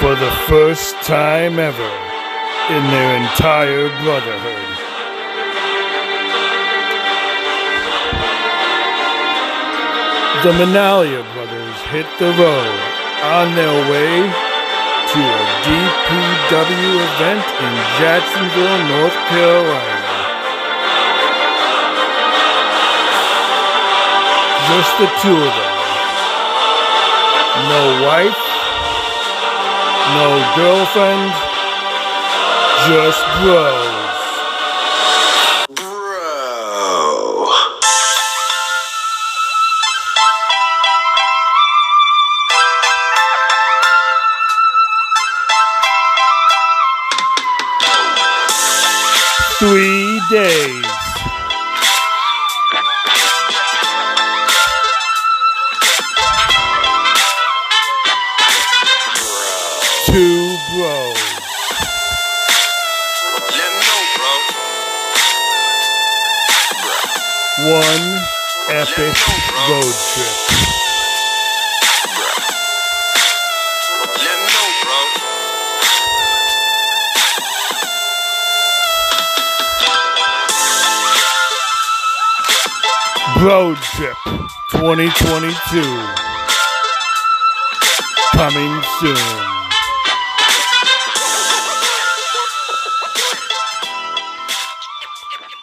for the first time ever in their entire brotherhood. The Manalia brothers hit the road on their way to a DPW event in Jacksonville, North Carolina. Just the two of them. No wife, no girlfriend, just bros. Bro. Three days. Two bros. Know, bro. One epic road trip. Know, bro. Road Trip 2022. Coming soon.